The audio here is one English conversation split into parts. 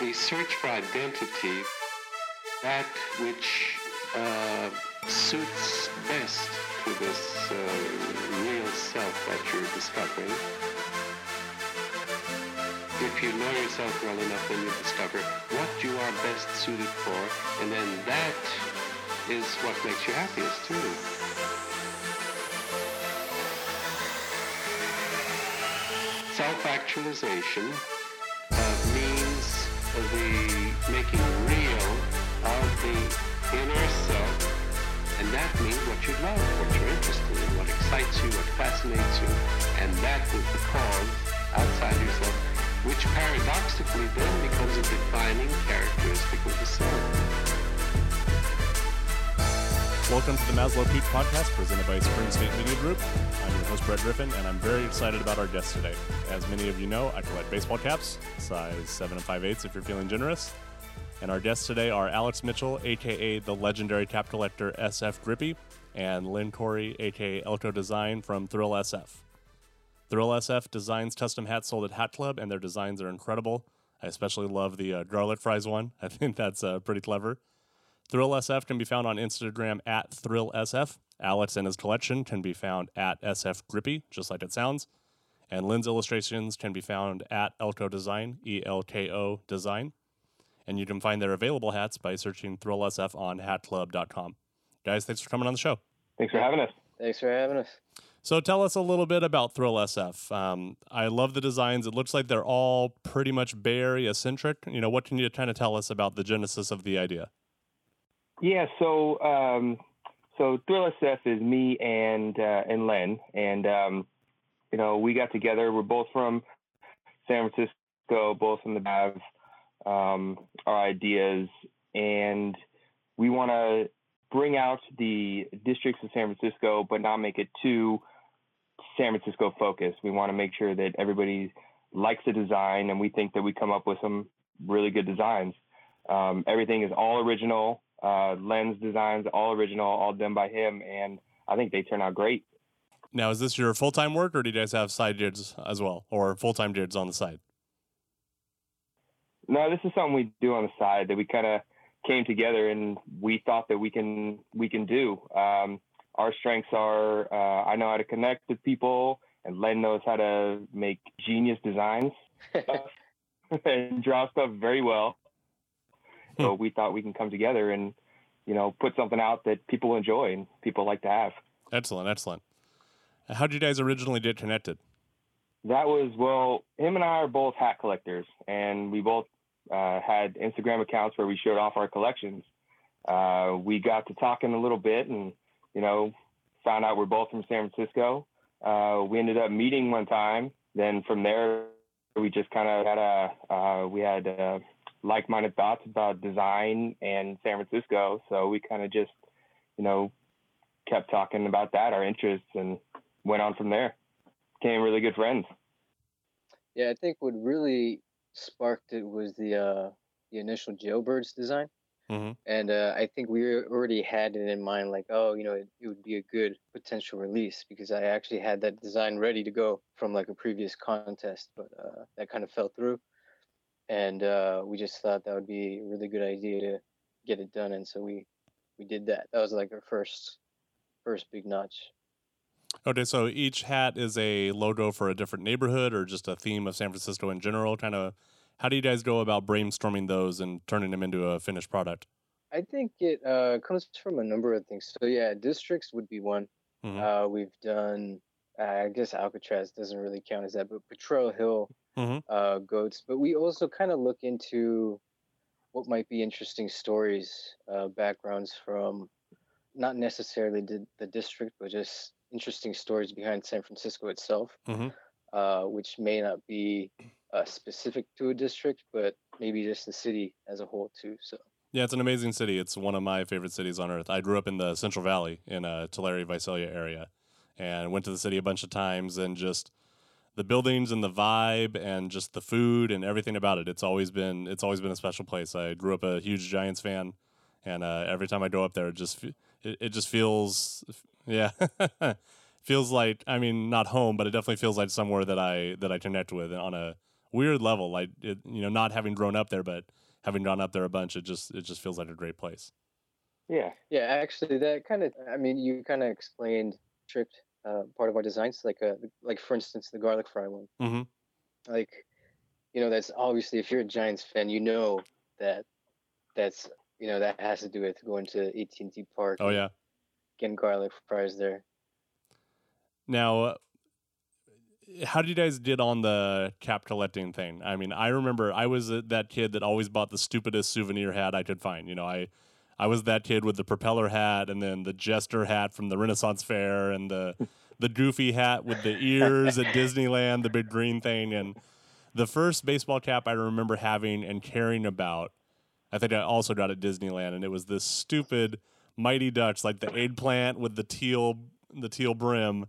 the search for identity, that which uh, suits best to this uh, real self that you're discovering. If you know yourself well enough, then you discover what you are best suited for, and then that is what makes you happiest too. Self-actualization the making real of the inner self, and that means what you love, what you're interested in, what excites you, what fascinates you, and that is the cause outside yourself, which paradoxically then becomes a defining characteristic of the self. Welcome to the Maslow Peak podcast presented by Spring State Media Group. I'm your host, Brett Griffin, and I'm very excited about our guest today. As many of you know, I collect baseball caps, size 7 and 5 eighths if you're feeling generous. And our guests today are Alex Mitchell, aka the legendary cap collector SF Grippy, and Lynn Kori, aka Elko Design from Thrill SF. Thrill SF designs custom hats sold at Hat Club, and their designs are incredible. I especially love the uh, garlic fries one. I think that's uh, pretty clever. Thrill SF can be found on Instagram at ThrillSF. Alex and his collection can be found at SF Grippy, just like it sounds. And Lynn's illustrations can be found at Elko Design, E L K O Design. And you can find their available hats by searching Thrill SF on hatclub.com. Guys, thanks for coming on the show. Thanks for having us. Thanks for having us. So tell us a little bit about Thrill SF. Um, I love the designs. It looks like they're all pretty much Bay Area centric. You know, what can you kind of tell us about the genesis of the idea? Yeah, so um, so Thrill SF is me and uh, and Len, and um, you know we got together. We're both from San Francisco, both from the have um, our ideas, and we want to bring out the districts of San Francisco, but not make it too San Francisco focused. We want to make sure that everybody likes the design, and we think that we come up with some really good designs. Um, everything is all original uh, lens designs, all original, all done by him, and I think they turn out great. Now, is this your full time work, or do you guys have side gigs as well, or full time gigs on the side? No, this is something we do on the side that we kind of came together and we thought that we can we can do. Um, our strengths are uh, I know how to connect with people, and Len knows how to make genius designs and draw stuff very well. So we thought we can come together and, you know, put something out that people enjoy and people like to have. Excellent, excellent. How did you guys originally get connected? That was well, him and I are both hat collectors, and we both uh, had Instagram accounts where we showed off our collections. Uh, we got to talking a little bit, and you know, found out we're both from San Francisco. Uh, we ended up meeting one time. Then from there, we just kind of had a uh, we had uh, like-minded thoughts about design and San Francisco. So we kind of just, you know, kept talking about that, our interests, and went on from there. Became really good friends. Yeah, I think what really sparked it was the uh, the initial Jailbirds design, mm-hmm. and uh, I think we already had it in mind, like, oh, you know, it, it would be a good potential release because I actually had that design ready to go from like a previous contest, but uh, that kind of fell through and uh, we just thought that would be a really good idea to get it done, and so we we did that. That was like our first first big notch. Okay, so each hat is a logo for a different neighborhood or just a theme of San Francisco in general. Kind of, how do you guys go about brainstorming those and turning them into a finished product? I think it uh, comes from a number of things. So yeah, districts would be one. Mm-hmm. Uh, we've done, uh, I guess Alcatraz doesn't really count as that, but Potrero Hill mm-hmm. uh, goats. But we also kind of look into what might be interesting stories, uh, backgrounds from not necessarily the, the, district, but just interesting stories behind San Francisco itself, mm-hmm. uh, which may not be uh, specific to a district, but maybe just the city as a whole too. So. Yeah, it's an amazing city. It's one of my favorite cities on earth. I grew up in the Central Valley in a uh, Tulare, Visalia area, and went to the city a bunch of times and just the buildings and the vibe and just the food and everything about it. It's always been it's always been a special place. I grew up a huge Giants fan, and uh, every time I go up there, it just it, it just feels yeah feels like I mean not home, but it definitely feels like somewhere that I that I connect with on a weird level. Like it, you know, not having grown up there, but having gone up there a bunch, it just it just feels like a great place. Yeah. Yeah, actually, that kind of. I mean, you kind of explained tripped uh, part of our designs, like a uh, like for instance the garlic fry one. Mm-hmm. Like, you know, that's obviously if you're a Giants fan, you know that that's you know that has to do with going to AT&T Park. Oh yeah, getting garlic fries there. Now, uh, how did you guys did on the cap collecting thing? I mean, I remember I was that kid that always bought the stupidest souvenir hat I could find. You know, I I was that kid with the propeller hat and then the jester hat from the Renaissance Fair and the the goofy hat with the ears at Disneyland, the big green thing, and the first baseball cap I remember having and caring about. I think I also got at Disneyland, and it was this stupid Mighty Ducks, like the eggplant with the teal the teal brim.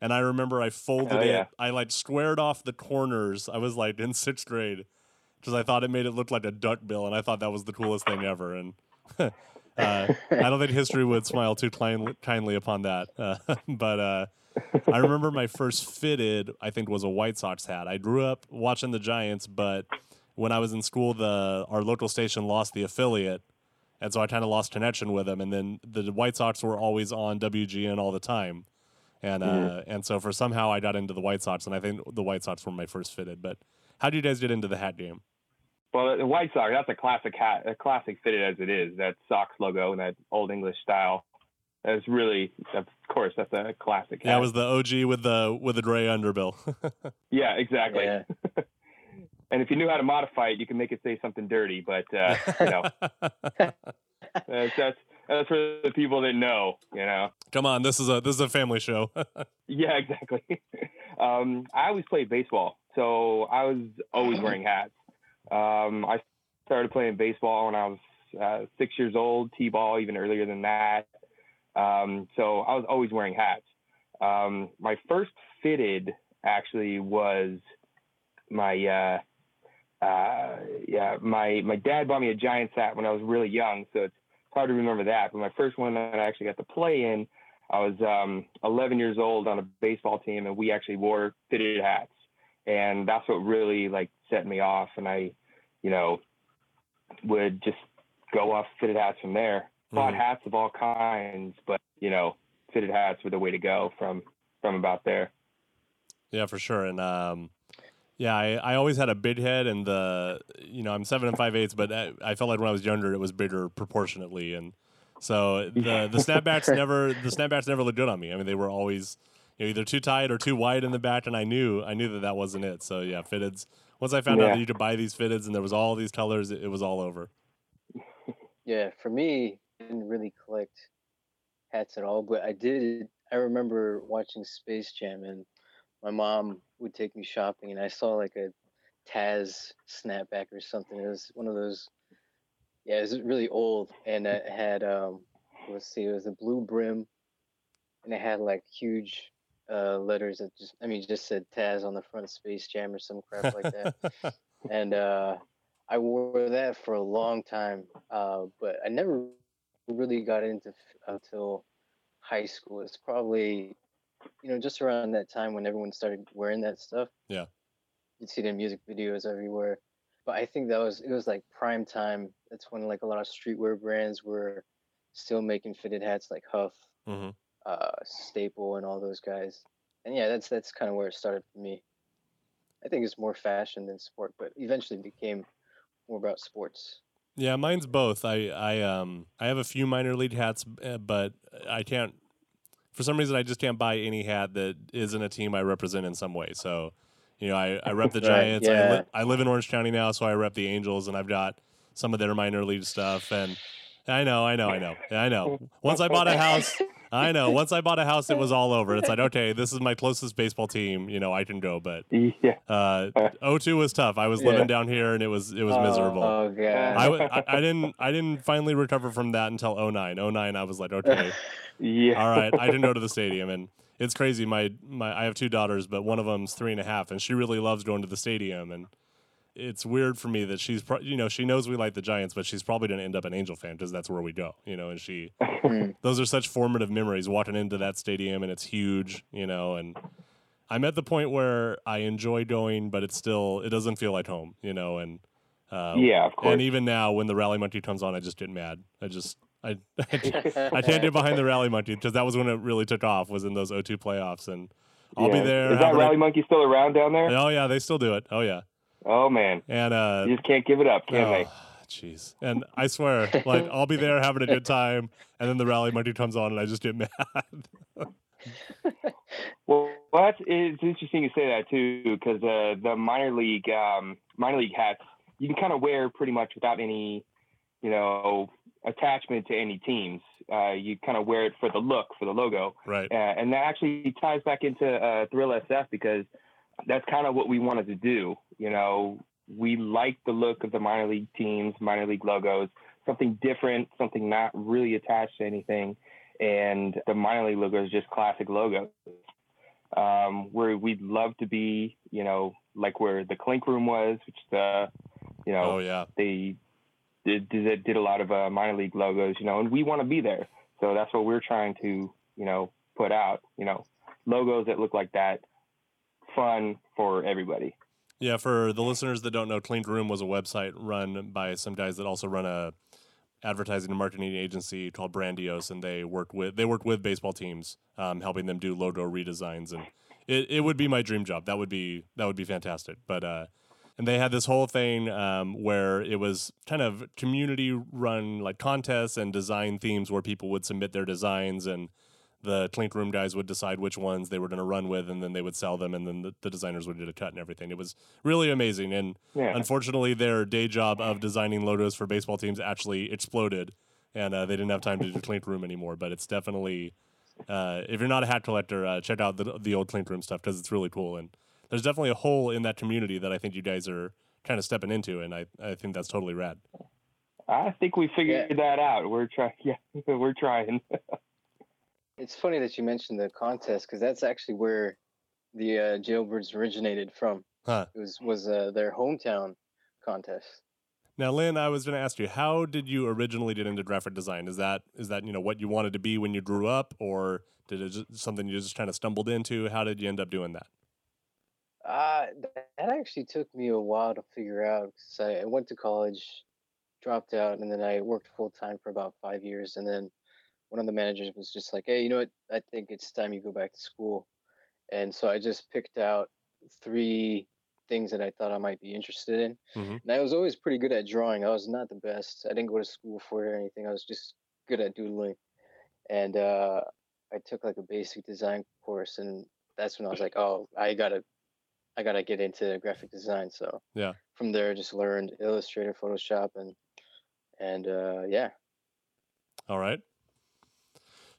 And I remember I folded oh, yeah. it. I like squared off the corners. I was like in sixth grade because I thought it made it look like a duck bill, and I thought that was the coolest thing ever. And uh, I don't think history would smile too kindly upon that. Uh, but uh, I remember my first fitted, I think, was a White Sox hat. I grew up watching the Giants, but when I was in school, the our local station lost the affiliate, and so I kind of lost connection with them. And then the White Sox were always on WGN all the time, and mm-hmm. uh, and so for somehow I got into the White Sox, and I think the White Sox were my first fitted. But how do you guys get into the hat game? Well, the White Sox, that's a classic hat, a classic fitted as it is. That Sox logo and that old English style. That's really, of course, that's a classic. Hat. Yeah, was the OG with the with the gray underbill. yeah, exactly. Yeah. and if you knew how to modify it, you can make it say something dirty. But uh, you know, that's, that's that's for the people that know. You know. Come on, this is a this is a family show. yeah, exactly. Um, I always played baseball, so I was always wearing hats. Um, I started playing baseball when I was uh, six years old, t-ball even earlier than that. Um, so I was always wearing hats. Um, my first fitted actually was my uh, uh, yeah my my dad bought me a Giants hat when I was really young, so it's hard to remember that. But my first one that I actually got to play in, I was um, 11 years old on a baseball team, and we actually wore fitted hats, and that's what really like set me off. And I, you know, would just go off fitted hats from there bought mm-hmm. hats of all kinds, but you know, fitted hats were the way to go from from about there. Yeah, for sure. And um, yeah, I, I always had a big head, and the you know I'm seven and five eighths, but I, I felt like when I was younger it was bigger proportionately, and so the the snapbacks never the snapbacks never looked good on me. I mean, they were always you know, either too tight or too wide in the back, and I knew I knew that that wasn't it. So yeah, fitteds. Once I found yeah. out that you could buy these fitteds and there was all these colors, it, it was all over. Yeah, for me, didn't really collect hats at all, but I did. I remember watching Space Jam, and my mom would take me shopping, and I saw like a Taz snapback or something. It was one of those. Yeah, it was really old, and it had um, let's see, it was a blue brim, and it had like huge uh, letters that just, I mean, just said Taz on the front, Space Jam or some crap like that. and uh, I wore that for a long time, uh, but I never really got into until high school. It's probably, you know, just around that time when everyone started wearing that stuff. Yeah. You'd see the music videos everywhere. But I think that was it was like prime time. That's when like a lot of streetwear brands were still making fitted hats like Huff, mm-hmm. Uh, Staple, and all those guys. And yeah, that's that's kind of where it started for me. I think it's more fashion than sport, but eventually became more about sports. Yeah, mine's both. I I um I have a few minor league hats, eh, but I can't. For some reason, I just can't buy any hat that isn't a team I represent in some way. So, you know, I, I rep the Giants. Right, yeah. I, li- I live in Orange County now, so I rep the Angels, and I've got some of their minor league stuff. And I know, I know, I know, I know. Once I bought a house, I know. Once I bought a house, it was all over. It's like, okay, this is my closest baseball team. You know, I can go. But yeah. uh, 02 was tough. I was yeah. living down here, and it was it was oh, miserable. Oh god. I, I, I, didn't I didn't finally recover from that until 09. 09, I was like, okay, yeah, all right, I didn't go to the stadium, and it's crazy. My my I have two daughters, but one of them's three and a half, and she really loves going to the stadium, and it's weird for me that she's pro- you know she knows we like the Giants, but she's probably going to end up an Angel fan because that's where we go. You know, and she hmm. those are such formative memories walking into that stadium and it's huge. You know, and I'm at the point where I enjoy going, but it's still it doesn't feel like home, you know. And uh, yeah, of course. And even now, when the Rally Monkey comes on, I just get mad. I just I I can't get behind the Rally Monkey because that was when it really took off. Was in those O2 playoffs, and I'll yeah. be there. Is that Rally Monkey still around down there? Oh yeah, they still do it. Oh yeah. Oh man. And uh, you just can't give it up, can oh, they? Jeez. And I swear, like I'll be there having a good time, and then the Rally Monkey comes on, and I just get mad. well, well, that's it's interesting you say that too, because uh, the minor league um, minor league hats you can kind of wear pretty much without any, you know, attachment to any teams. Uh, you kind of wear it for the look, for the logo, right? Uh, and that actually ties back into uh, Thrill SF because that's kind of what we wanted to do. You know, we like the look of the minor league teams, minor league logos, something different, something not really attached to anything and the minor league logo is just classic logos. Um, where we'd love to be, you know, like where the Clink Room was, which the, you know, oh, yeah. they did, did, did a lot of uh, minor league logos, you know, and we want to be there. So that's what we're trying to, you know, put out, you know, logos that look like that, fun for everybody. Yeah, for the listeners that don't know, Clink Room was a website run by some guys that also run a advertising and marketing agency called Brandiose, and they worked with they worked with baseball teams, um, helping them do logo redesigns, and it, it would be my dream job. That would be that would be fantastic. But uh, and they had this whole thing um, where it was kind of community run like contests and design themes where people would submit their designs and the Clink Room guys would decide which ones they were going to run with, and then they would sell them, and then the, the, designers would do a cut and everything. It was really amazing. And yeah. unfortunately, their day job of designing logos for baseball teams actually exploded, and uh, they didn't have time to do Clink Room anymore. But it's definitely, uh, if you're not a hat collector, uh, check out the, the old Clink Room stuff because it's really cool. And there's definitely a hole in that community that I think you guys are kind of stepping into, and I, I think that's totally rad. I think we figured yeah. that out. We're trying. Yeah, we're trying. It's funny that you mentioned the contest because that's actually where the uh, Jailbirds originated from. Huh. It was was uh, their hometown contest. Now, Lynn, I was going to ask you, how did you originally get into graphic design? Is that is that you know what you wanted to be when you grew up, or did it just something you just kind of stumbled into? How did you end up doing that? Uh, that actually took me a while to figure out because I went to college, dropped out, and then I worked full time for about five years, and then one of the managers was just like, "Hey, you know what? I think it's time you go back to school." And so I just picked out three things that I thought I might be interested in. Mm-hmm. And I was always pretty good at drawing. I was not the best. I didn't go to school for it or anything. I was just good at doodling. And uh, I took like a basic design course, and that's when I was like, "Oh, I gotta, I gotta get into graphic design." So yeah, from there, I just learned Illustrator, Photoshop, and and uh, yeah. All right.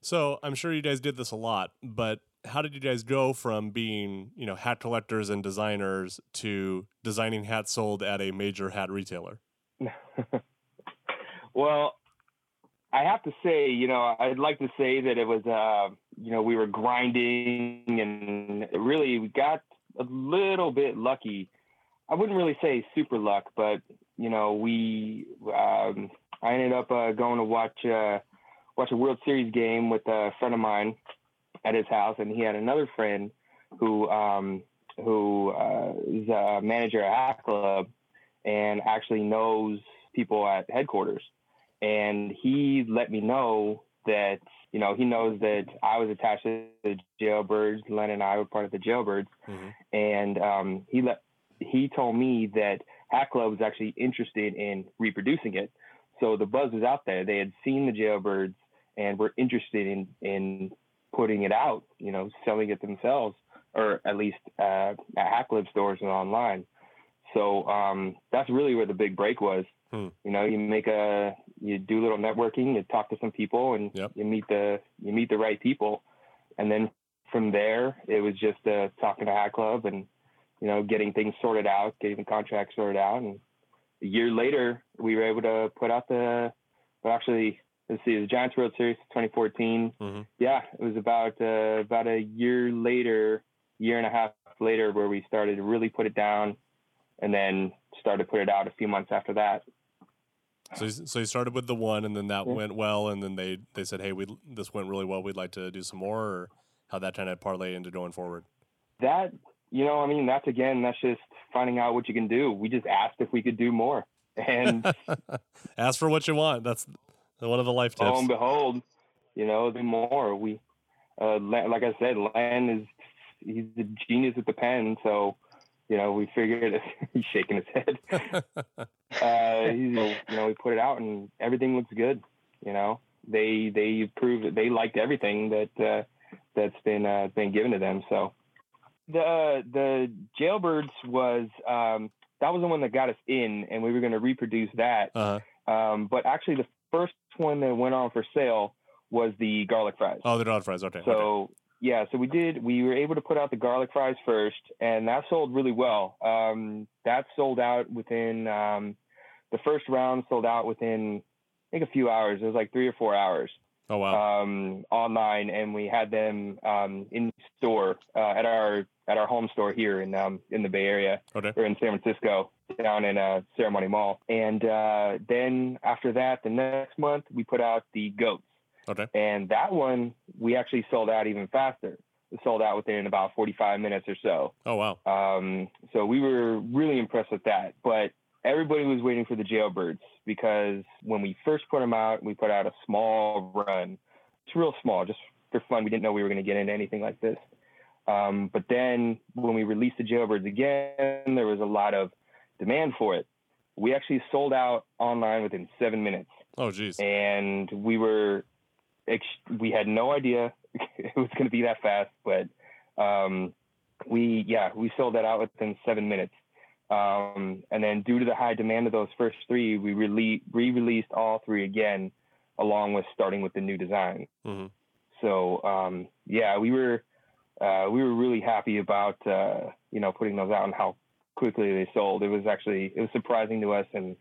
So I'm sure you guys did this a lot, but how did you guys go from being, you know, hat collectors and designers to designing hats sold at a major hat retailer? well, I have to say, you know, I'd like to say that it was, uh, you know, we were grinding and really we got a little bit lucky. I wouldn't really say super luck, but you know, we um, I ended up uh, going to watch uh, watch a World Series game with a friend of mine at his house, and he had another friend who um, who uh, is a manager at Hat Club and actually knows people at headquarters. And he let me know that you know he knows that I was attached to the Jailbirds. Len and I were part of the Jailbirds, mm-hmm. and um, he let he told me that Hat Club was actually interested in reproducing it. So the buzz was out there. They had seen the Jailbirds and were interested in in putting it out, you know, selling it themselves, or at least uh, at Hat Club stores and online. So um, that's really where the big break was. Hmm. You know, you make a, you do a little networking, you talk to some people, and yep. you meet the you meet the right people, and then from there it was just uh, talking to Hat Club and you know getting things sorted out, getting the contract sorted out, and a year later we were able to put out the well, actually let's see, the Giants World Series 2014. Mm-hmm. Yeah, it was about uh, about a year later, year and a half later, where we started to really put it down, and then started to put it out a few months after that. So, so you started with the one, and then that yeah. went well, and then they they said, "Hey, we this went really well. We'd like to do some more." Or how that kind of parlay into going forward? That you know, I mean, that's again, that's just finding out what you can do. We just asked if we could do more, and ask for what you want. That's one of the life tips. Lo and behold, you know, the more we, uh, like I said, Len is he's a genius with the pen, so you know, we figured he's shaking his head. uh, he's, you know, we put it out and everything looks good. You know, they they proved that they liked everything that uh, that's been uh, been given to them. So the the jailbirds was um, that was the one that got us in, and we were going to reproduce that. Uh-huh. Um, but actually, the first one that went on for sale was the garlic fries. Oh, the garlic fries. Okay. So okay. yeah, so we did. We were able to put out the garlic fries first, and that sold really well. Um, that sold out within um, the first round. Sold out within I think a few hours. It was like three or four hours. Oh wow! Um, online, and we had them um, in store uh, at our at our home store here in um, in the Bay Area okay. or in San Francisco, down in uh, Serramonte Mall. And uh, then after that, the next month we put out the goats. Okay. And that one we actually sold out even faster. It sold out within about 45 minutes or so. Oh wow! Um, so we were really impressed with that, but everybody was waiting for the jailbirds because when we first put them out, we put out a small run. It's real small, just for fun. We didn't know we were going to get into anything like this. Um, but then when we released the jailbirds again, there was a lot of demand for it. We actually sold out online within seven minutes. Oh, geez. And we were, we had no idea it was going to be that fast, but um, we, yeah, we sold that out within seven minutes. Um, and then due to the high demand of those first three, we re released all three again, along with starting with the new design. Mm-hmm. So um, yeah, we were uh, we were really happy about uh, you know putting those out and how quickly they sold. It was actually it was surprising to us, and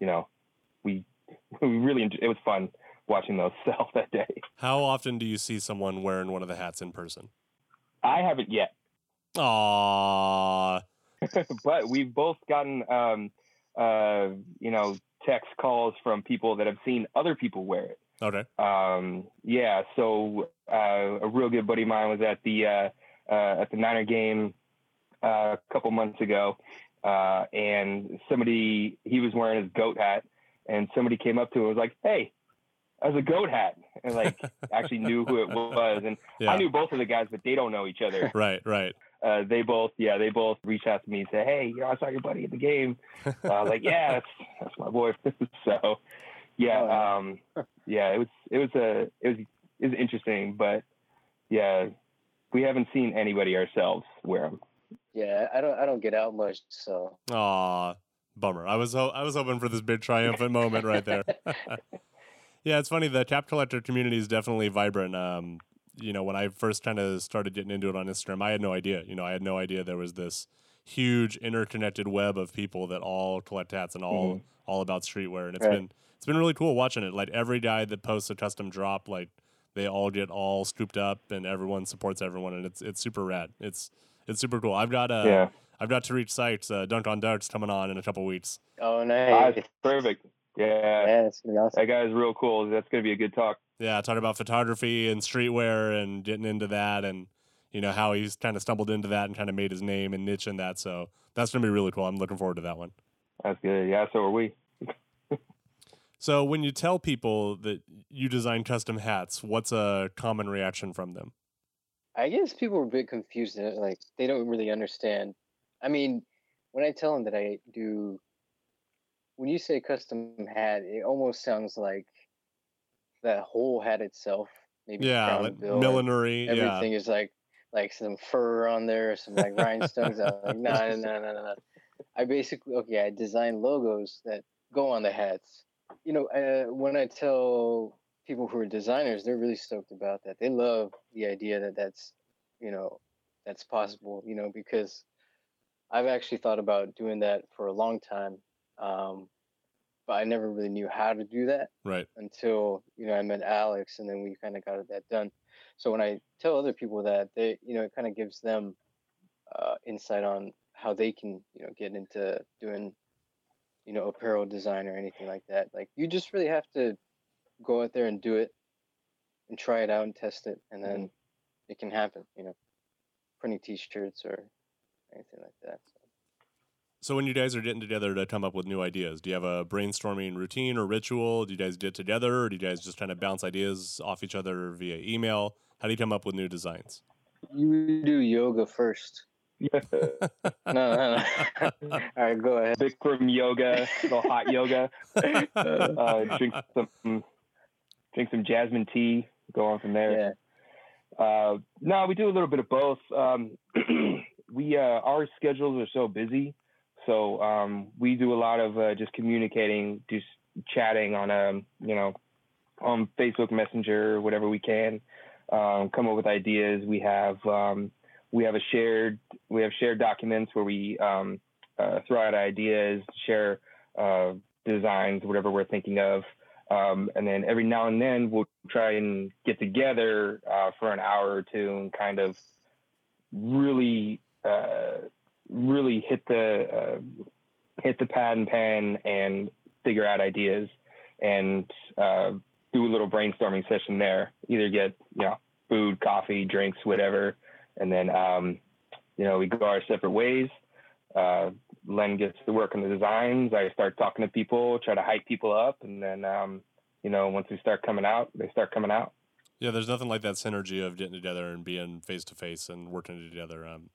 you know we we really enjoyed, it was fun watching those sell that day. How often do you see someone wearing one of the hats in person? I haven't yet. Aww. but we've both gotten, um, uh, you know, text calls from people that have seen other people wear it. Okay. Um, yeah. So uh, a real good buddy of mine was at the uh, uh, at the Niner game uh, a couple months ago, uh, and somebody he was wearing his goat hat, and somebody came up to him and was like, "Hey." As a goat hat, and like actually knew who it was, and yeah. I knew both of the guys, but they don't know each other. Right, right uh, they both, yeah, they both reached out to me and said, "Hey, you know, I saw your buddy at the game." Uh, I was like, "Yeah, that's that's my boy." so, yeah, oh, um, yeah, it was it was a it was it was interesting, but yeah, we haven't seen anybody ourselves wear them. Yeah, I don't I don't get out much, so. Aw, bummer. I was ho- I was hoping for this big triumphant moment right there. yeah, it's funny. The tap collector community is definitely vibrant. Um, you know, when I first kind of started getting into it on Instagram, I had no idea. You know, I had no idea there was this huge interconnected web of people that all collect hats and all mm-hmm. all about streetwear, and it's right. been it's been really cool watching it. Like every guy that posts a custom drop, like they all get all scooped up, and everyone supports everyone, and it's it's super rad. It's it's super cool. I've got a yeah. I've got Tariq Sykes, uh, Dunk on Darts coming on in a couple weeks. Oh, nice. Ah, perfect. Yeah. Yeah, it's gonna be awesome. That guy's real cool. That's gonna be a good talk yeah, talking about photography and streetwear and getting into that and you know how he's kind of stumbled into that and kind of made his name and niche in that. So that's gonna be really cool. I'm looking forward to that one. That's good. Yeah, so are we. so when you tell people that you design custom hats, what's a common reaction from them? I guess people are a bit confused. Like they don't really understand. I mean, when I tell them that I do, when you say custom hat, it almost sounds like that whole hat itself, maybe yeah, like millinery, everything yeah. is like like some fur on there, some like rhinestones. I'm like, no, no, no, no, no. I basically okay, I design logos that go on the hats. You know, uh, when I tell people who are designers, they're really stoked about that. They love the idea that that's, you know, that's possible. You know, because I've actually thought about doing that for a long time. Um, but I never really knew how to do that. Right. Until you know I met Alex, and then we kind of got that done. So when I tell other people that, they you know it kind of gives them uh, insight on how they can you know get into doing you know apparel design or anything like that. Like you just really have to go out there and do it and try it out and test it, and then mm-hmm. it can happen. You know. printing T-shirts or anything like that. So. So when you guys are getting together to come up with new ideas, do you have a brainstorming routine or ritual? Do you guys get together, or do you guys just kind of bounce ideas off each other via email? How do you come up with new designs? You do yoga first. no, no, no. All right, go ahead. Bikram yoga, little hot yoga. Uh, drink some, drink some jasmine tea. Go on from there. Yeah. Uh, no, we do a little bit of both. Um, we uh, our schedules are so busy, so um, we do a lot of uh, just communicating, just chatting on a um, you know on Facebook Messenger, whatever we can. Um, come up with ideas. We have um, we have a shared we have shared documents where we um, uh, throw out ideas, share uh, designs, whatever we're thinking of, um, and then every now and then we'll try and get together uh, for an hour or two and kind of really uh, really hit the uh, hit the pad and pen and figure out ideas and uh, do a little brainstorming session there. Either get you know food, coffee, drinks, whatever and then um, you know we go our separate ways. Uh, Len gets to work on the designs. I start talking to people, try to hype people up, and then um, you know once we start coming out, they start coming out. Yeah, there's nothing like that synergy of getting together and being face to face and working together. Um,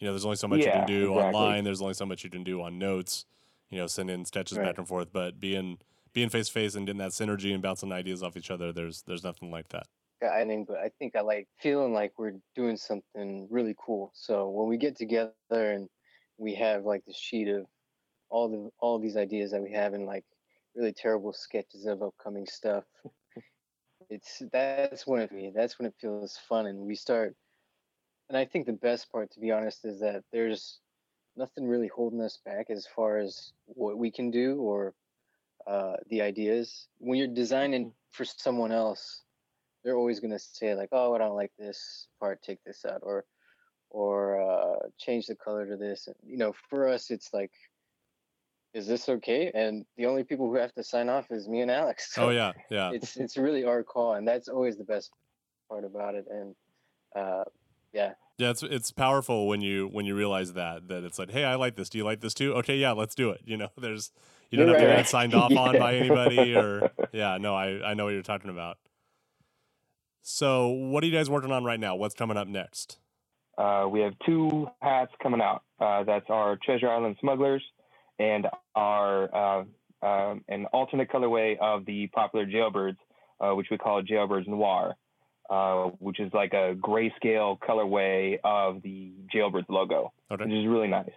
you know, there's only so much yeah, you can do exactly. online. There's only so much you can do on notes. You know, sending sketches right. back and forth. But being being face to face and getting that synergy and bouncing ideas off each other, there's there's nothing like that. I think, but I think I like feeling like we're doing something really cool. So when we get together and we have like the sheet of all the all these ideas that we have and like really terrible sketches of upcoming stuff, it's that's when it that's when it feels fun and we start. And I think the best part, to be honest, is that there's nothing really holding us back as far as what we can do or uh, the ideas. When you're designing mm-hmm. for someone else, they're always going to say like, "Oh, I don't like this part. Take this out," or or uh, change the color to this. You know, for us, it's like, is this okay? And the only people who have to sign off is me and Alex. So oh yeah, yeah. It's it's really our call, and that's always the best part about it. And uh, yeah. Yeah, it's it's powerful when you when you realize that that it's like, hey, I like this. Do you like this too? Okay, yeah, let's do it. You know, there's you don't you're have right. to get signed off yeah. on by anybody or yeah, no, I I know what you're talking about. So, what are you guys working on right now? What's coming up next? Uh, we have two hats coming out. Uh, that's our Treasure Island Smugglers and our uh, um, an alternate colorway of the popular Jailbirds, uh, which we call Jailbirds Noir, uh, which is like a grayscale colorway of the Jailbirds logo, okay. which is really nice.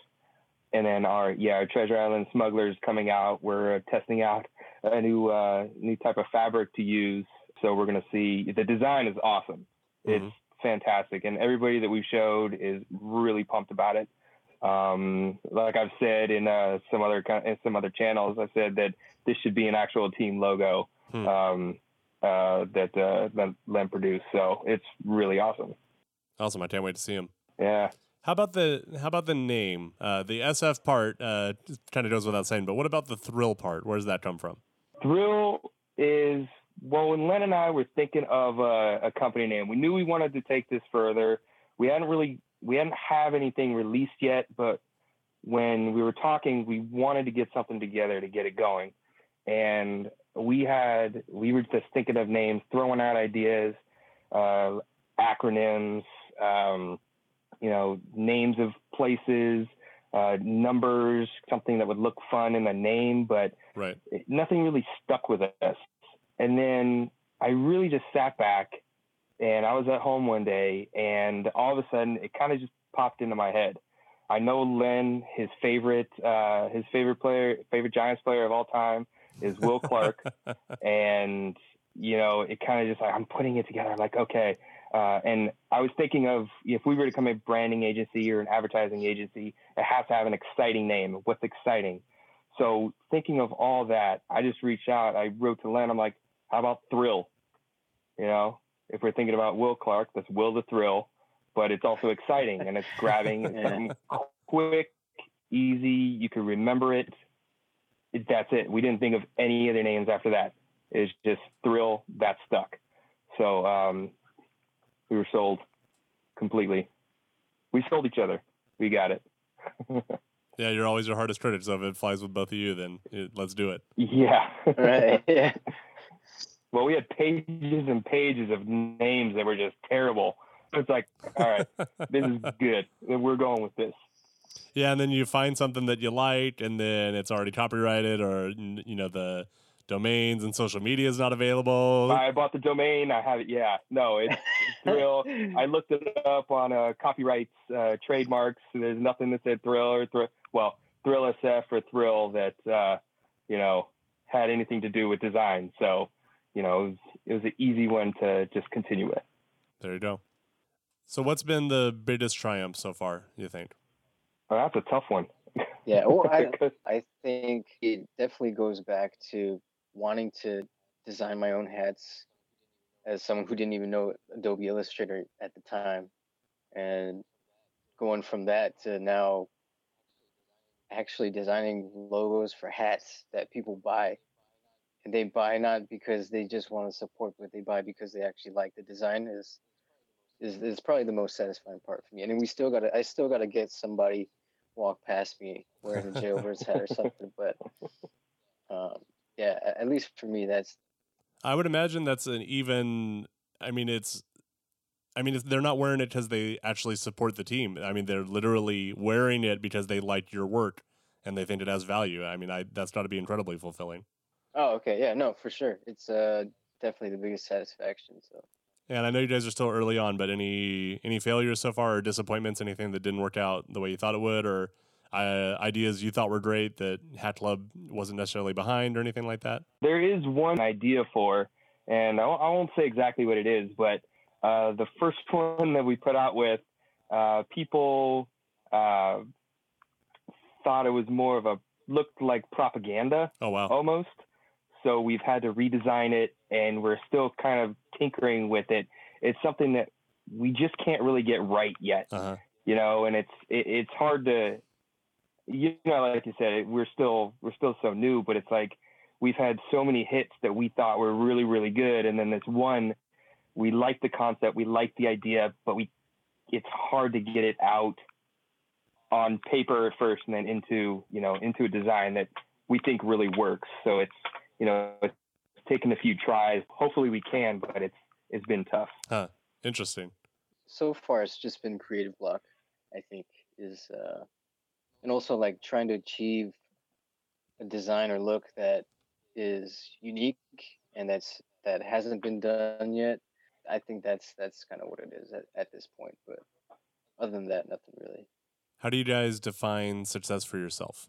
And then our yeah our Treasure Island Smugglers coming out. We're testing out a new uh, new type of fabric to use so we're going to see the design is awesome. Mm-hmm. It's fantastic, and everybody that we've showed is really pumped about it. Um, like I've said in uh, some other in some other channels, I said that this should be an actual team logo hmm. um, uh, that uh, Len produced. So it's really awesome. Awesome! I can't wait to see him. Yeah. How about the how about the name? Uh, the SF part uh, kind of goes without saying, but what about the thrill part? Where does that come from? Thrill is well, when Len and I were thinking of a, a, company name, we knew we wanted to take this further. We hadn't really, we hadn't have anything released yet, but when we were talking, we wanted to get something together to get it going. And we had, we were just thinking of names, throwing out ideas, uh, acronyms, um, you know, names of places, uh, numbers, something that would look fun in the name, but right. nothing really stuck with us. And then I really just sat back and I was at home one day and all of a sudden it kind of just popped into my head. I know Len, his favorite, uh, his favorite player, favorite Giants player of all time is Will Clark. and, you know, it kind of just like, I'm putting it together. I'm like, okay. Uh, and I was thinking of if we were to become a branding agency or an advertising agency, it has to have an exciting name. What's exciting? So thinking of all that, I just reached out. I wrote to Len. I'm like, how about thrill? You know, if we're thinking about Will Clark, that's Will the Thrill, but it's also exciting and it's grabbing and quick, easy. You can remember it. It. That's it. We didn't think of any other names after that. It's just thrill that stuck. So um, we were sold completely. we sold each other. We got it. yeah, you're always your hardest critic. So if it flies with both of you, then it, let's do it. Yeah. right. Yeah. Well, we had pages and pages of names that were just terrible. It's like, all right, this is good. We're going with this. Yeah, and then you find something that you like, and then it's already copyrighted, or you know the domains and social media is not available. I bought the domain. I have it. Yeah, no, it's, it's Thrill. I looked it up on uh, copyrights, uh, trademarks. There's nothing that said Thrill or Thrill. Well, Thrill SF or Thrill that uh, you know had anything to do with design. So you know, it was, it was an easy one to just continue with. There you go. So, what's been the biggest triumph so far? You think? Oh, that's a tough one. Yeah, well, I I think it definitely goes back to wanting to design my own hats as someone who didn't even know Adobe Illustrator at the time, and going from that to now actually designing logos for hats that people buy and they buy not because they just want to support, but they buy because they actually like the design is is is probably the most satisfying part for me. And we still got to I still got to get somebody walk past me wearing a jailbird's hat or something, but um, yeah, at least for me, that's. I would imagine that's an even. I mean, it's. I mean, they're not wearing it because they actually support the team. I mean, they're literally wearing it because they like your work and they think it has value. I mean, I that's got to be incredibly fulfilling. Oh, okay. Yeah, no, for sure. It's uh definitely the biggest satisfaction. So. And I know you guys are still early on, but any any failures so far, or disappointments, anything that didn't work out the way you thought it would, or uh, ideas you thought were great that Hat Club wasn't necessarily behind, or anything like that? There is one idea for, and I, I won't say exactly what it is, but uh, the first one that we put out with, uh, people uh, thought it was more of a looked like propaganda. Oh wow! Almost so we've had to redesign it and we're still kind of tinkering with it it's something that we just can't really get right yet. Uh-huh. you know and it's it, it's hard to you know like you said we're still we're still so new but it's like we've had so many hits that we thought were really really good. And then this one we like the concept we like the idea but we it's hard to get it out on paper at first and then into you know into a design that we think really works. So it's you know, it's taken a few tries. Hopefully we can, but it's it's been tough. Huh. Interesting. So far, it's just been creative block. I think is, uh, and also like trying to achieve a design or look that is unique and that's that hasn't been done yet. I think that's that's kind of what it is at, at this point. But other than that, nothing really. How do you guys define success for yourself?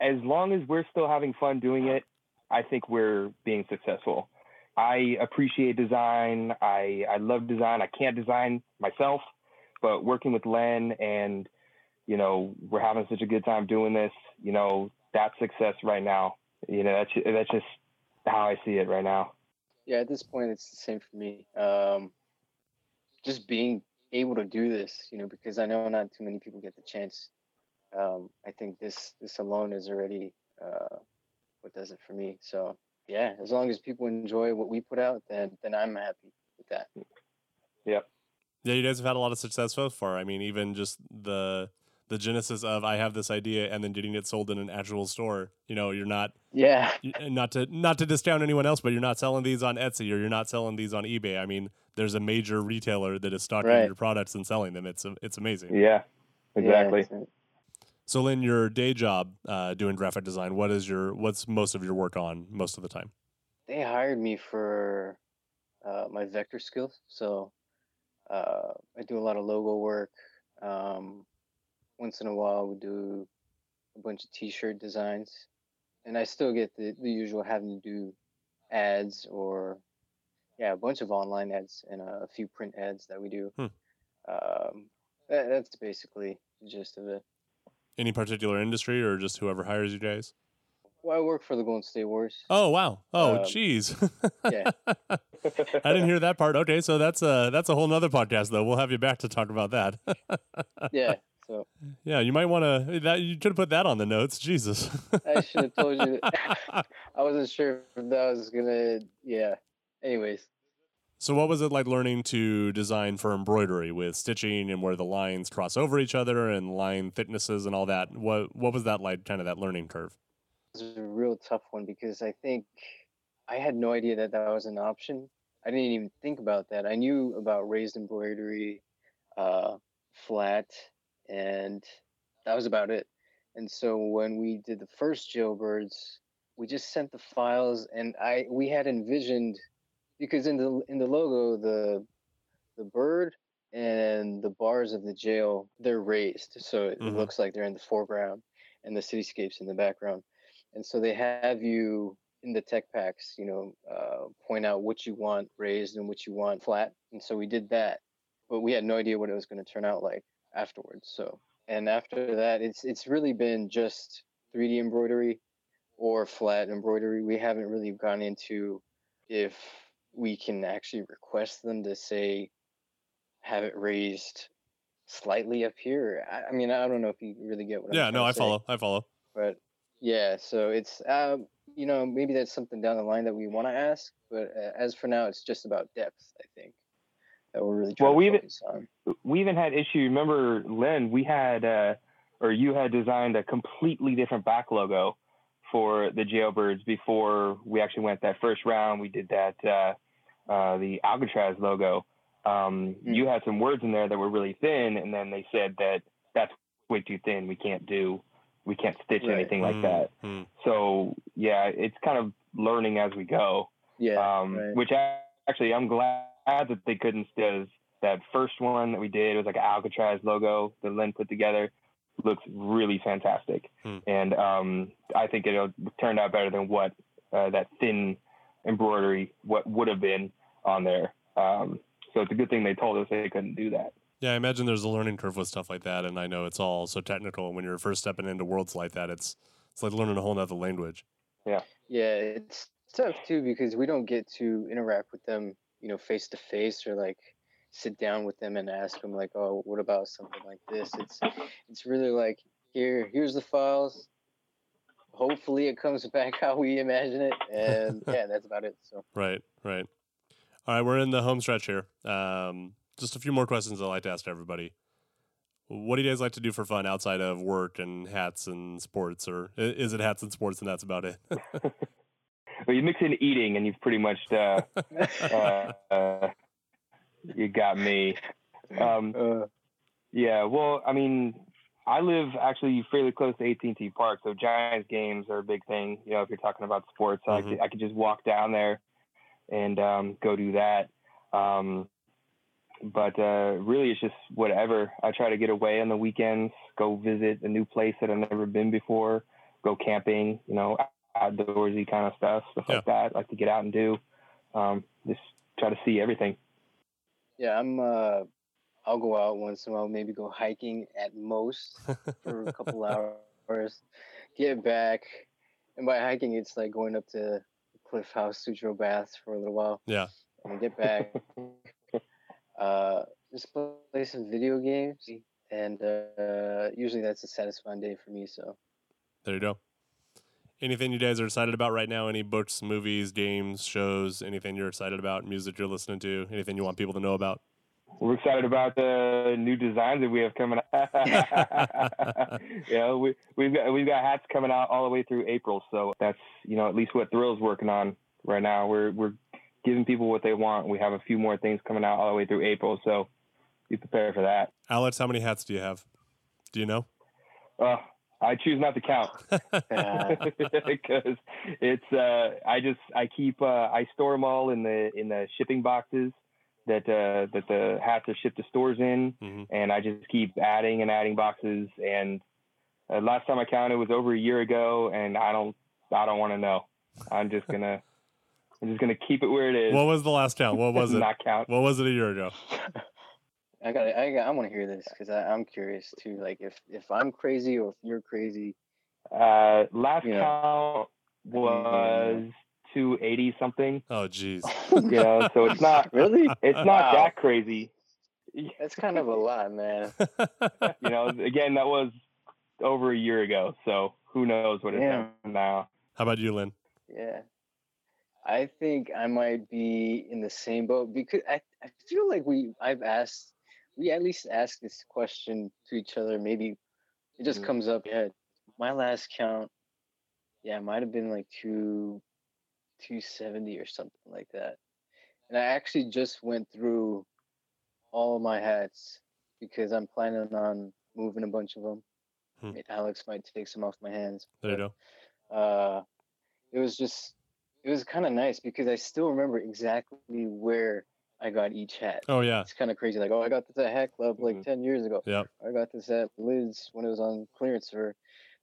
As long as we're still having fun doing it I think we're being successful. I appreciate design. I, I love design. I can't design myself, but working with Len and, you know, we're having such a good time doing this, you know, that's success right now. You know, that's, that's just how I see it right now. Yeah, at this point, it's the same for me. Um, just being able to do this, you know, because I know not too many people get the chance. Um, I think this this alone is already uh, what does it for me. So yeah, as long as people enjoy what we put out, then then I'm happy with that. Yep. Yeah, you guys have had a lot of success so far. I mean, even just the the genesis of I have this idea and then getting it sold in an actual store. You know, you're not yeah not to not to discount anyone else, but you're not selling these on Etsy or you're not selling these on eBay. I mean, there's a major retailer that is stocking right. your products and selling them. It's it's amazing. Yeah, exactly. Yeah, so, in your day job uh, doing graphic design, what is your what's most of your work on most of the time? They hired me for uh, my vector skills, so uh, I do a lot of logo work. Um, once in a while, we do a bunch of T-shirt designs, and I still get the, the usual having to do ads or yeah, a bunch of online ads and a few print ads that we do. Hmm. Um, that, that's basically the gist of it. Any particular industry or just whoever hires you guys? Well, I work for the Golden State Warriors. Oh wow! Oh jeez. Um, yeah. I didn't hear that part. Okay, so that's a that's a whole nother podcast though. We'll have you back to talk about that. yeah. So. Yeah, you might want to. That you should have put that on the notes. Jesus. I should have told you. I wasn't sure if that was gonna. Yeah. Anyways. So, what was it like learning to design for embroidery with stitching and where the lines cross over each other and line thicknesses and all that? What What was that like? Kind of that learning curve. It was a real tough one because I think I had no idea that that was an option. I didn't even think about that. I knew about raised embroidery, uh, flat, and that was about it. And so when we did the first jailbirds, we just sent the files, and I we had envisioned because in the in the logo the the bird and the bars of the jail they're raised. So it mm-hmm. looks like they're in the foreground and the cityscapes in the background. And so they have you in the tech packs you know uh, point out what you want raised and what you want flat. And so we did that but we had no idea what it was going to turn out like afterwards. So and after that it's it's really been just 3d embroidery or flat embroidery. We haven't really gone into if we can actually request them to say have it raised slightly up here. I, I mean, I don't know if you really get what. Yeah, no, I say, follow. I follow. But yeah, so it's um, you know maybe that's something down the line that we want to ask, but uh, as for now, it's just about depth. I think that we're really trying well, we even, on. We even had issue. Remember, Len, we had uh, or you had designed a completely different back logo for the jailbirds before we actually went that first round. We did that uh, uh, the Alcatraz logo. Um, mm. You had some words in there that were really thin, and then they said that that's way too thin. We can't do, we can't stitch right. anything like mm. that. Mm. So yeah, it's kind of learning as we go. Yeah. Um, right. Which actually, I'm glad that they couldn't because that first one that we did was like an Alcatraz logo that Len put together looks really fantastic. Hmm. And um, I think it turned out better than what uh, that thin embroidery what would have been on there. Um, so it's a good thing they told us they couldn't do that. Yeah, I imagine there's a learning curve with stuff like that, and I know it's all so technical. And when you're first stepping into worlds like that, it's it's like learning a whole other language. Yeah. Yeah, it's tough too because we don't get to interact with them, you know, face to face or like sit down with them and ask them like, oh, what about something like this? It's it's really like here, here's the files. Hopefully, it comes back how we imagine it, and yeah, that's about it. So right, right. All right, we're in the home stretch here. Um, just a few more questions I'd like to ask everybody. What do you guys like to do for fun outside of work and hats and sports, or is it hats and sports and that's about it? well, you mix in eating, and you've pretty much uh, uh, uh, you got me. Um, uh. yeah, well, I mean, I live actually fairly close to AT&T Park, so Giants games are a big thing. You know, if you're talking about sports, mm-hmm. I, could, I could just walk down there and um, go do that. Um, but uh, really, it's just whatever. I try to get away on the weekends, go visit a new place that I've never been before, go camping, you know, outdoorsy kind of stuff, stuff yeah. like that. I like to get out and do. Um, just try to see everything. Yeah, I'm. Uh, I'll go out once in a while, maybe go hiking at most for a couple hours, get back, and by hiking, it's like going up to Cliff House, Sutro Baths for a little while. Yeah, and get back. uh, just play some video games, and uh, usually that's a satisfying day for me. So there you go. Anything you guys are excited about right now? Any books, movies, games, shows? Anything you're excited about? Music you're listening to? Anything you want people to know about? We're excited about the new designs that we have coming out. yeah, we, we've got we've got hats coming out all the way through April, so that's you know at least what Thrill's working on right now. We're we're giving people what they want. We have a few more things coming out all the way through April, so be prepared for that. Alex, how many hats do you have? Do you know? Uh, I choose not to count because it's uh, I just I keep uh, I store them all in the in the shipping boxes that uh, that the hats are shipped to stores in, mm-hmm. and I just keep adding and adding boxes. And uh, last time I counted was over a year ago, and I don't I don't want to know. I'm just gonna I'm just gonna keep it where it is. What was the last count? What was it? not count. What was it a year ago? I got I got I want to hear this because I'm curious too. Like if if I'm crazy or if you're crazy. Uh, last you know. count was 280 something. Oh, jeez. you know, so it's not really. It's not wow. that crazy. That's kind of a lot, man. you know, again, that was over a year ago, so who knows what it's now. How about you, Len? Yeah, I think I might be in the same boat because I, I feel like we I've asked we at least ask this question to each other. Maybe it just mm-hmm. comes up. Yeah, my last count, yeah, might have been like two, two seventy or something like that. And I actually just went through all my hats because I'm planning on moving a bunch of them. Hmm. Alex might take some off my hands. There but, you go. Uh, it was just it was kind of nice because I still remember exactly where I got each hat. Oh yeah, it's kind of crazy. Like, oh, I got this at Hat Club like mm-hmm. ten years ago. Yeah, I got this at Lids when it was on clearance for,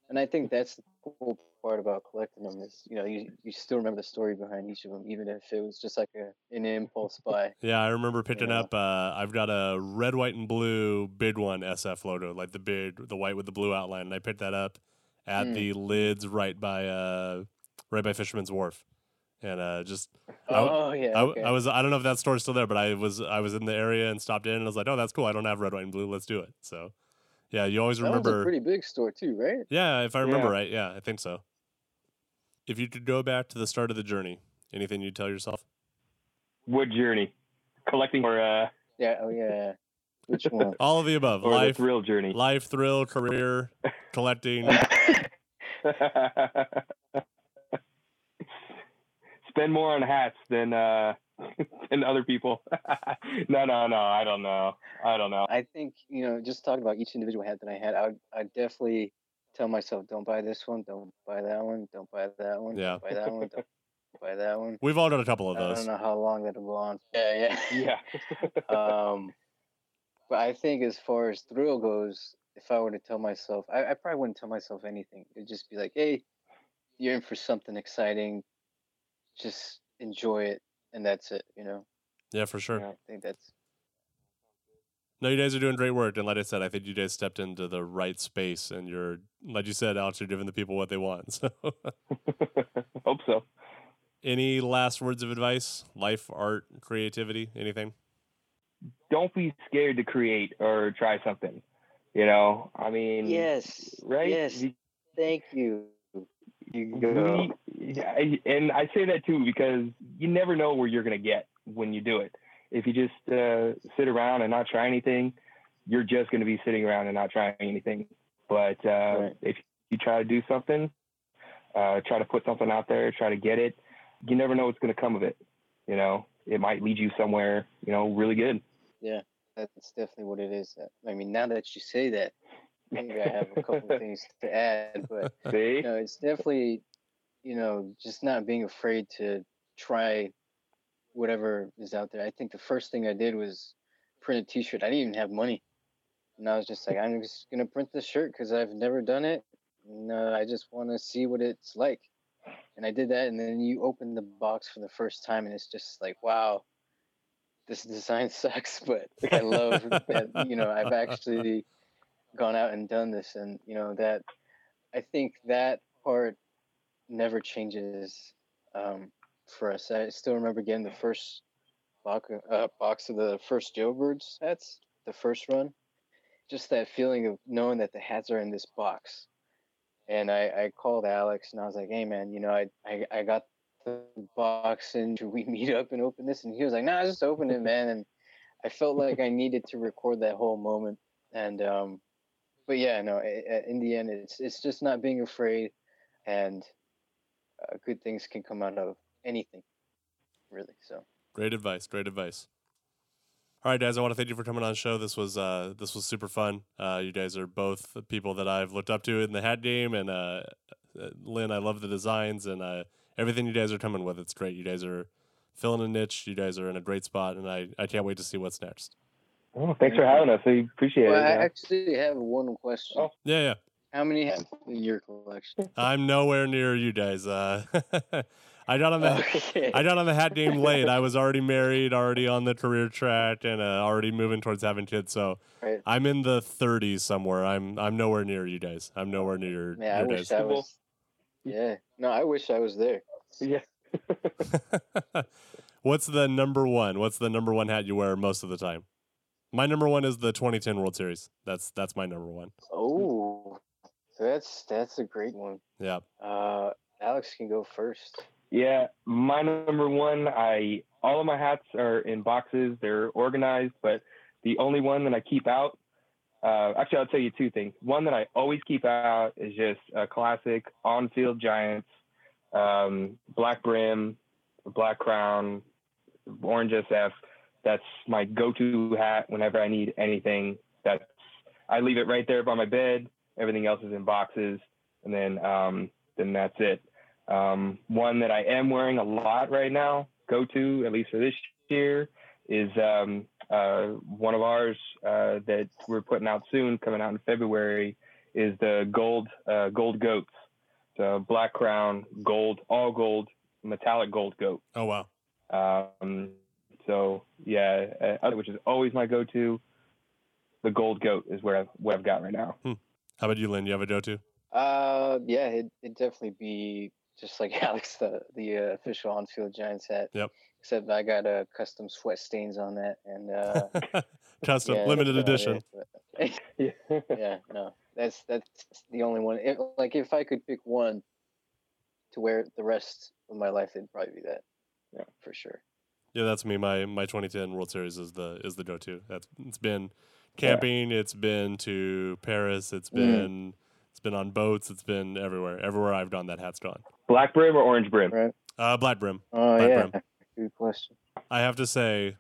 and I think that's the cool part about collecting them is you know you, you still remember the story behind each of them even if it was just like a an impulse buy. yeah, I remember picking you know? up. Uh, I've got a red, white, and blue bid one SF logo, like the bid, the white with the blue outline, and I picked that up at mm. the Lids right by uh right by Fisherman's Wharf and uh, just oh I, yeah, I, okay. I, was I don't know if that store's still there, but I was I was in the area and stopped in and I was like, oh, that's cool. I don't have red, white, and blue. Let's do it. So, yeah, you always that remember. pretty big store too, right? Yeah, if I remember yeah. right, yeah, I think so. If you could go back to the start of the journey, anything you'd tell yourself? What journey? Collecting or uh? Yeah. Oh yeah. Which one? All of the above. Or life, the thrill journey. Life, thrill, career, collecting. spend more on hats than uh than other people. no, no, no. I don't know. I don't know. I think you know, just talking about each individual hat that I had, I would, I definitely tell myself, don't buy this one, don't buy that one, don't buy that one, yeah. don't buy that one, don't buy that one. We've all done a couple of those. I don't know how long that'll go on. Yeah, yeah, yeah. um, but I think as far as thrill goes, if I were to tell myself, I, I probably wouldn't tell myself anything. It'd just be like, hey, you're in for something exciting just enjoy it and that's it, you know. Yeah, for sure. I think that's no, you guys are doing great work, and like I said, I think you guys stepped into the right space, and you're, like you said, Alex, you're giving the people what they want. So, hope so. Any last words of advice? Life, art, creativity, anything? Don't be scared to create or try something. You know, I mean, yes, right? Yes, thank you. You go. We, and I say that too because you never know where you're going to get when you do it. If you just uh, sit around and not try anything, you're just going to be sitting around and not trying anything. But uh, right. if you try to do something, uh, try to put something out there, try to get it, you never know what's going to come of it. You know, it might lead you somewhere, you know, really good. Yeah, that's definitely what it is. I mean, now that you say that, maybe I have a couple things to add, but See? you know, it's definitely you know just not being afraid to try whatever is out there. I think the first thing I did was print a T-shirt. I didn't even have money, and I was just like, I'm just gonna print this shirt because I've never done it. And, uh, I just want to see what it's like, and I did that. And then you open the box for the first time, and it's just like, wow, this design sucks, but I love that. You know, I've actually gone out and done this and you know that i think that part never changes um, for us. I still remember getting the first box, uh, box of the first jailbirds hats the first run. Just that feeling of knowing that the hats are in this box. And i, I called alex and i was like hey man you know i, I, I got the box and should we meet up and open this? And he was like nah just open it man. And i felt like i needed to record that whole moment. And um, but yeah, no. In the end, it's it's just not being afraid, and uh, good things can come out of anything, really. So great advice. Great advice. All right, guys. I want to thank you for coming on the show. This was uh, this was super fun. Uh, you guys are both people that I've looked up to in the hat game, and uh, uh Len, I love the designs and uh, everything you guys are coming with. It's great. You guys are filling a niche. You guys are in a great spot, and I, I can't wait to see what's next. Oh, thanks for having us. We appreciate well, it. I actually have one question. Oh. Yeah, yeah. How many have in your collection? I'm nowhere near you guys. Uh, I got on the okay. I got on the hat game late. I was already married, already on the career track, and uh, already moving towards having kids. So right. I'm in the 30s somewhere. I'm I'm nowhere near you guys. I'm nowhere near your, yeah, your I wish I was. Yeah, no, I wish I was there. Yeah. What's the number one? What's the number one hat you wear most of the time? My number one is the 2010 World Series. That's that's my number one. Oh, that's that's a great one. Yeah. Uh, Alex can go first. Yeah, my number one. I all of my hats are in boxes. They're organized, but the only one that I keep out. Uh, actually, I'll tell you two things. One that I always keep out is just a classic on-field Giants, um, black brim, black crown, orange SF. That's my go-to hat whenever I need anything. That's I leave it right there by my bed. Everything else is in boxes, and then um, then that's it. Um, one that I am wearing a lot right now, go to at least for this year, is um, uh, one of ours uh, that we're putting out soon, coming out in February, is the gold uh, gold goats. So black crown, gold, all gold, metallic gold goat. Oh wow. Um, so yeah, uh, which is always my go-to. The gold goat is where I've, what I've got right now. Hmm. How about you, Len? You have a go-to? Uh, yeah, it it definitely be just like Alex, the the uh, official on-field Giants hat. Yep. Except I got a uh, custom sweat stains on that, and uh, custom yeah, limited edition. It, yeah. yeah, no, that's that's the only one. It, like if I could pick one to wear the rest of my life, it'd probably be that. Yeah, for sure. Yeah, that's me. My my 2010 World Series is the is the go-to. That's it's been camping. Yeah. It's been to Paris. It's mm. been mm. it's been on boats. It's been everywhere. Everywhere I've gone, that hat's gone. Black brim or orange brim? Right. Uh, black brim. Oh black yeah. Brim. Good question. I have to say,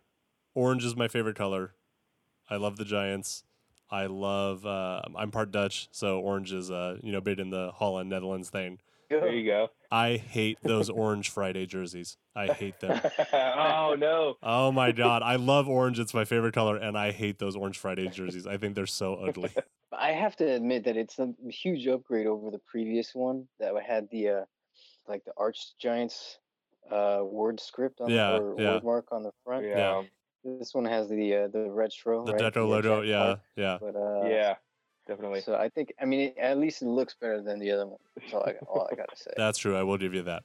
orange is my favorite color. I love the Giants. I love. Uh, I'm part Dutch, so orange is uh, you know big in the Holland Netherlands thing. There you go. I hate those orange Friday jerseys. I hate them. oh no. Oh my god. I love orange. It's my favorite color and I hate those orange Friday jerseys. I think they're so ugly. I have to admit that it's a huge upgrade over the previous one that had the uh like the Arch Giants uh word script on yeah, the, or yeah. word mark on the front. Yeah. yeah. This one has the uh, the retro, the right? retro logo, yeah, yeah. But uh, yeah, definitely. So I think, I mean, it, at least it looks better than the other one. That's all I, all I gotta say. That's true. I will give you that.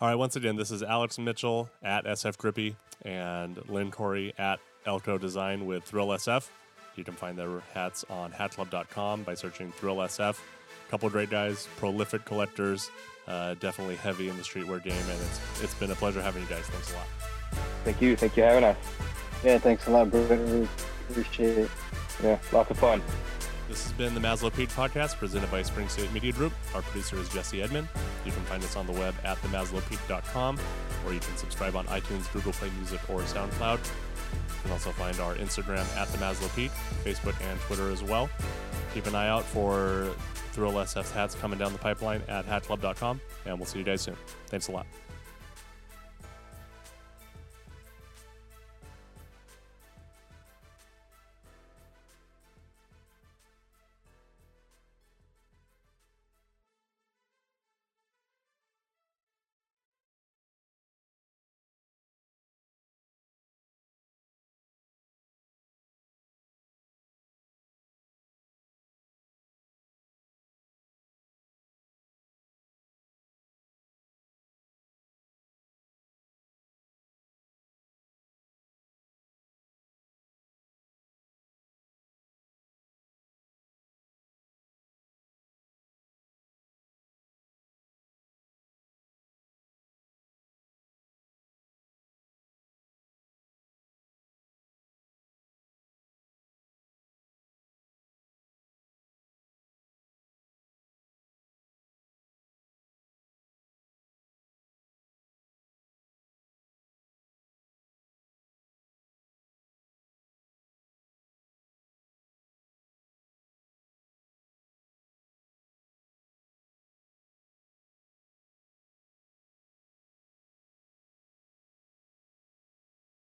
All right. Once again, this is Alex Mitchell at SF Grippy and Len Kori at Elko Design with Thrill SF. You can find their hats on hatclub.com by searching Thrill SF. A couple great guys, prolific collectors, uh, definitely heavy in the streetwear game, and it's it's been a pleasure having you guys. Thanks a lot. Thank you. Thank you for having us. Yeah, thanks a lot, bro. Really appreciate it. Yeah, lots of fun. This has been the Maslow Peak podcast presented by Spring State Media Group. Our producer is Jesse Edmond. You can find us on the web at themaslowpeak.com or you can subscribe on iTunes, Google Play Music, or SoundCloud. You can also find our Instagram at the Maslow Peak, Facebook, and Twitter as well. Keep an eye out for Thrill SF's hats coming down the pipeline at hatclub.com, and we'll see you guys soon. Thanks a lot.